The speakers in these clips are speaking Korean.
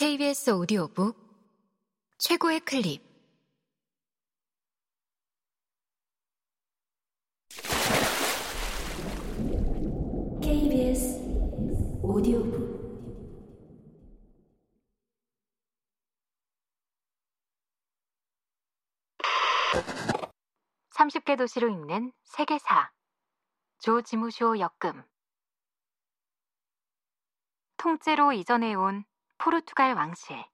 KBS 오디오북 최고의 클립. KBS 오디오북. 30개 도시로 읽는 세계사. 조지무쇼 역금. 통째로 이전해온 포르투갈 왕실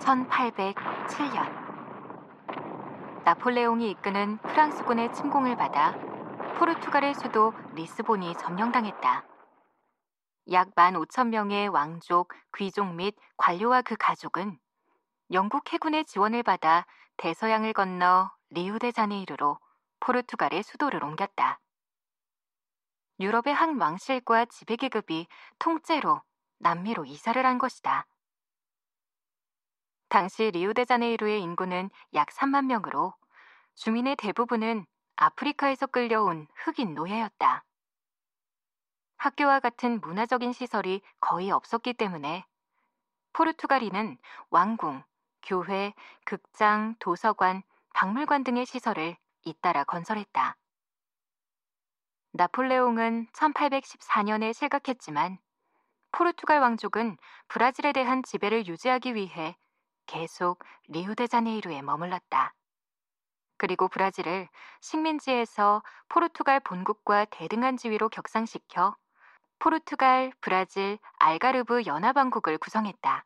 (1807년) 나폴레옹이 이끄는 프랑스군의 침공을 받아 포르투갈의 수도 리스본이 점령당했다. 약 15,000명의 왕족, 귀족 및 관료와 그 가족은 영국 해군의 지원을 받아 대서양을 건너 리우데자네이루로 포르투갈의 수도를 옮겼다. 유럽의 한 왕실과 지배계급이 통째로 남미로 이사를 한 것이다. 당시 리우데자네이루의 인구는 약 3만 명으로 주민의 대부분은 아프리카에서 끌려온 흑인 노예였다. 학교와 같은 문화적인 시설이 거의 없었기 때문에 포르투갈인은 왕궁, 교회, 극장, 도서관, 박물관 등의 시설을 잇따라 건설했다. 나폴레옹은 1814년에 실각했지만 포르투갈 왕족은 브라질에 대한 지배를 유지하기 위해 계속 리우데자네이루에 머물렀다. 그리고 브라질을 식민지에서 포르투갈 본국과 대등한 지위로 격상시켜 포르투갈, 브라질, 알가르브 연합왕국을 구성했다.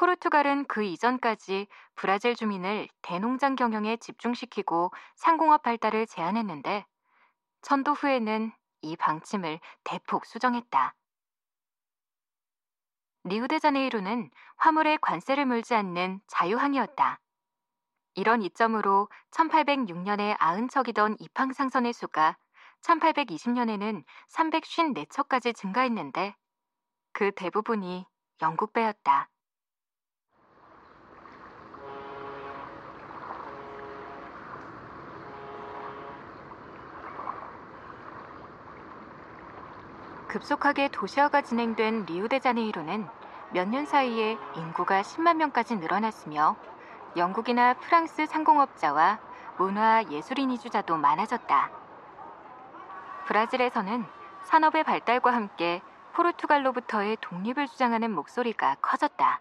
포르투갈은 그 이전까지 브라질 주민을 대농장 경영에 집중시키고 상공업 발달을 제한했는데 천도 후에는 이 방침을 대폭 수정했다. 리우데자네이루는 화물에 관세를 물지 않는 자유항이었다. 이런 이점으로 1806년에 90척이던 입항상선의 수가 1820년에는 354척까지 증가했는데 그 대부분이 영국배였다. 급속하게 도시화가 진행된 리우데자네이루는 몇 년 사이에 인구가 10만 명까지 늘어났으며 영국이나 프랑스 상공업자와 문화 예술인 이주자도 많아졌다. 브라질에서는 산업의 발달과 함께 포르투갈로부터의 독립을 주장하는 목소리가 커졌다.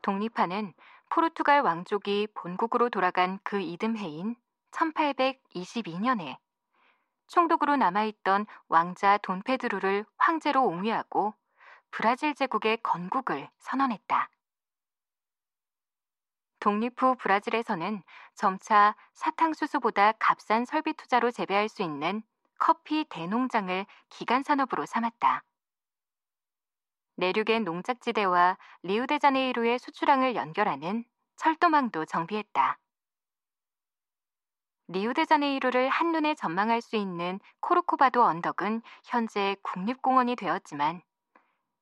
독립파는 포르투갈 왕족이 본국으로 돌아간 그 이듬해인 1822년에 총독으로 남아있던 왕자 돈페드루를 황제로 옹위하고 브라질 제국의 건국을 선언했다. 독립 후 브라질에서는 점차 사탕수수보다 값싼 설비 투자로 재배할 수 있는 커피 대농장을 기간 산업으로 삼았다. 내륙의 농작지대와 리우데자네이루의 수출항을 연결하는 철도망도 정비했다. 리우데자네이루를 한눈에 전망할 수 있는 코르코바도 언덕은 현재 국립공원이 되었지만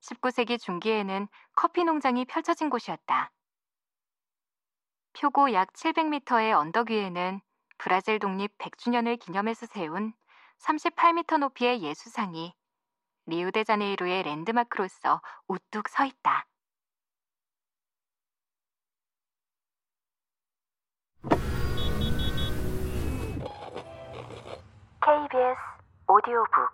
19세기 중기에는 커피 농장이 펼쳐진 곳이었다. 표고 약 700m의 언덕 위에는 브라질 독립 100주년을 기념해서 세운 38m 높이의 예수상이 리우데자네이루의 랜드마크로서 우뚝 서 있다. KBS 오디오북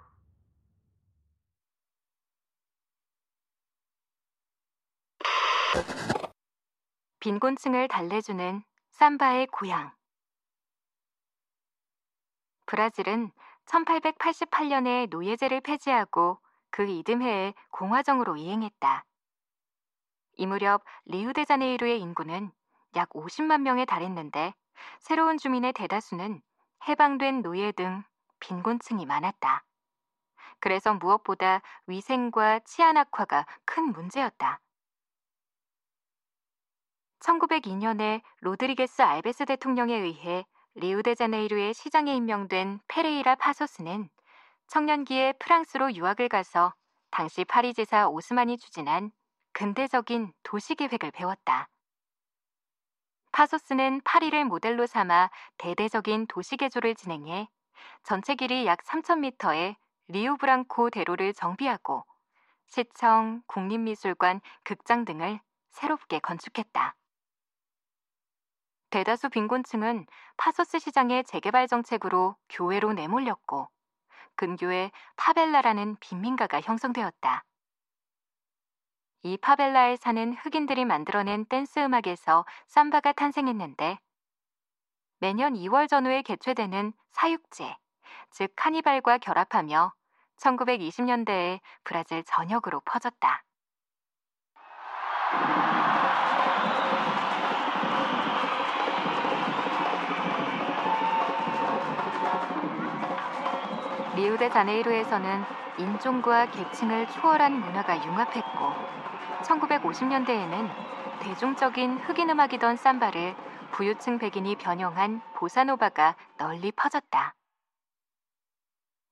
빈곤층을 달래주는 삼바의 고향 브라질은 1888년에 노예제를 폐지하고 그 이듬해에 공화정으로 이행했다. 이 무렵 리우데자네이루의 인구는 약 50만 명에 달했는데 새로운 주민의 대다수는 해방된 노예 등 빈곤층이 많았다. 그래서 무엇보다 위생과 치안 악화가 큰 문제였다. 1902년에 로드리게스 알베스 대통령에 의해 리우데자네이루의 시장에 임명된 페레이라 파소스는 청년기에 프랑스로 유학을 가서 당시 파리 지사 오스만이 추진한 근대적인 도시 계획을 배웠다. 파소스는 파리를 모델로 삼아 대대적인 도시 개조를 진행해 전체 길이 약 3,000m의 리우브랑코 대로를 정비하고 시청, 국립미술관, 극장 등을 새롭게 건축했다. 대다수 빈곤층은 파소스 시장의 재개발 정책으로 교회로 내몰렸고 근교에 파벨라라는 빈민가가 형성되었다. 이 파벨라에 사는 흑인들이 만들어낸 댄스 음악에서 삼바가 탄생했는데 매년 2월 전후에 개최되는 사육제, 즉 카니발과 결합하며 1920년대에 브라질 전역으로 퍼졌다. 리우데자네이루에서는 인종과 계층을 초월한 문화가 융합했고 1950년대에는 대중적인 흑인 음악이던 삼바를 부유층 백인이 변형한 보사노바가 널리 퍼졌다.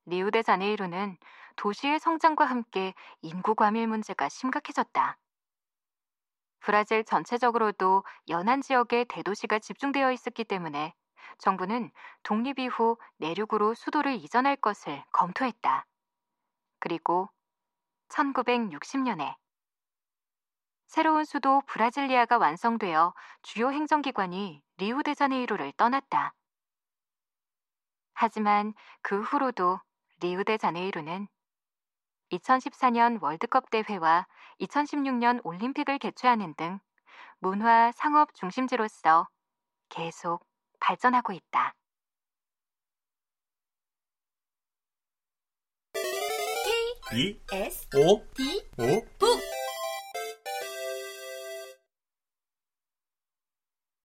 리우데자네이루는 도시의 성장과 함께 인구 과밀 문제가 심각해졌다. 브라질 전체적으로도 연안 지역에 대도시가 집중되어 있었기 때문에 정부는 독립 이후 내륙으로 수도를 이전할 것을 검토했다. 그리고 1960년에 새로운 수도 브라질리아가 완성되어 주요 행정기관이 리우데자네이루를 떠났다. 하지만 그 후로도 리우데자네이루는 2014년 월드컵 대회와 2016년 올림픽을 개최하는 등 문화 상업 중심지로서 계속 발전하고 있다. E S O D O 북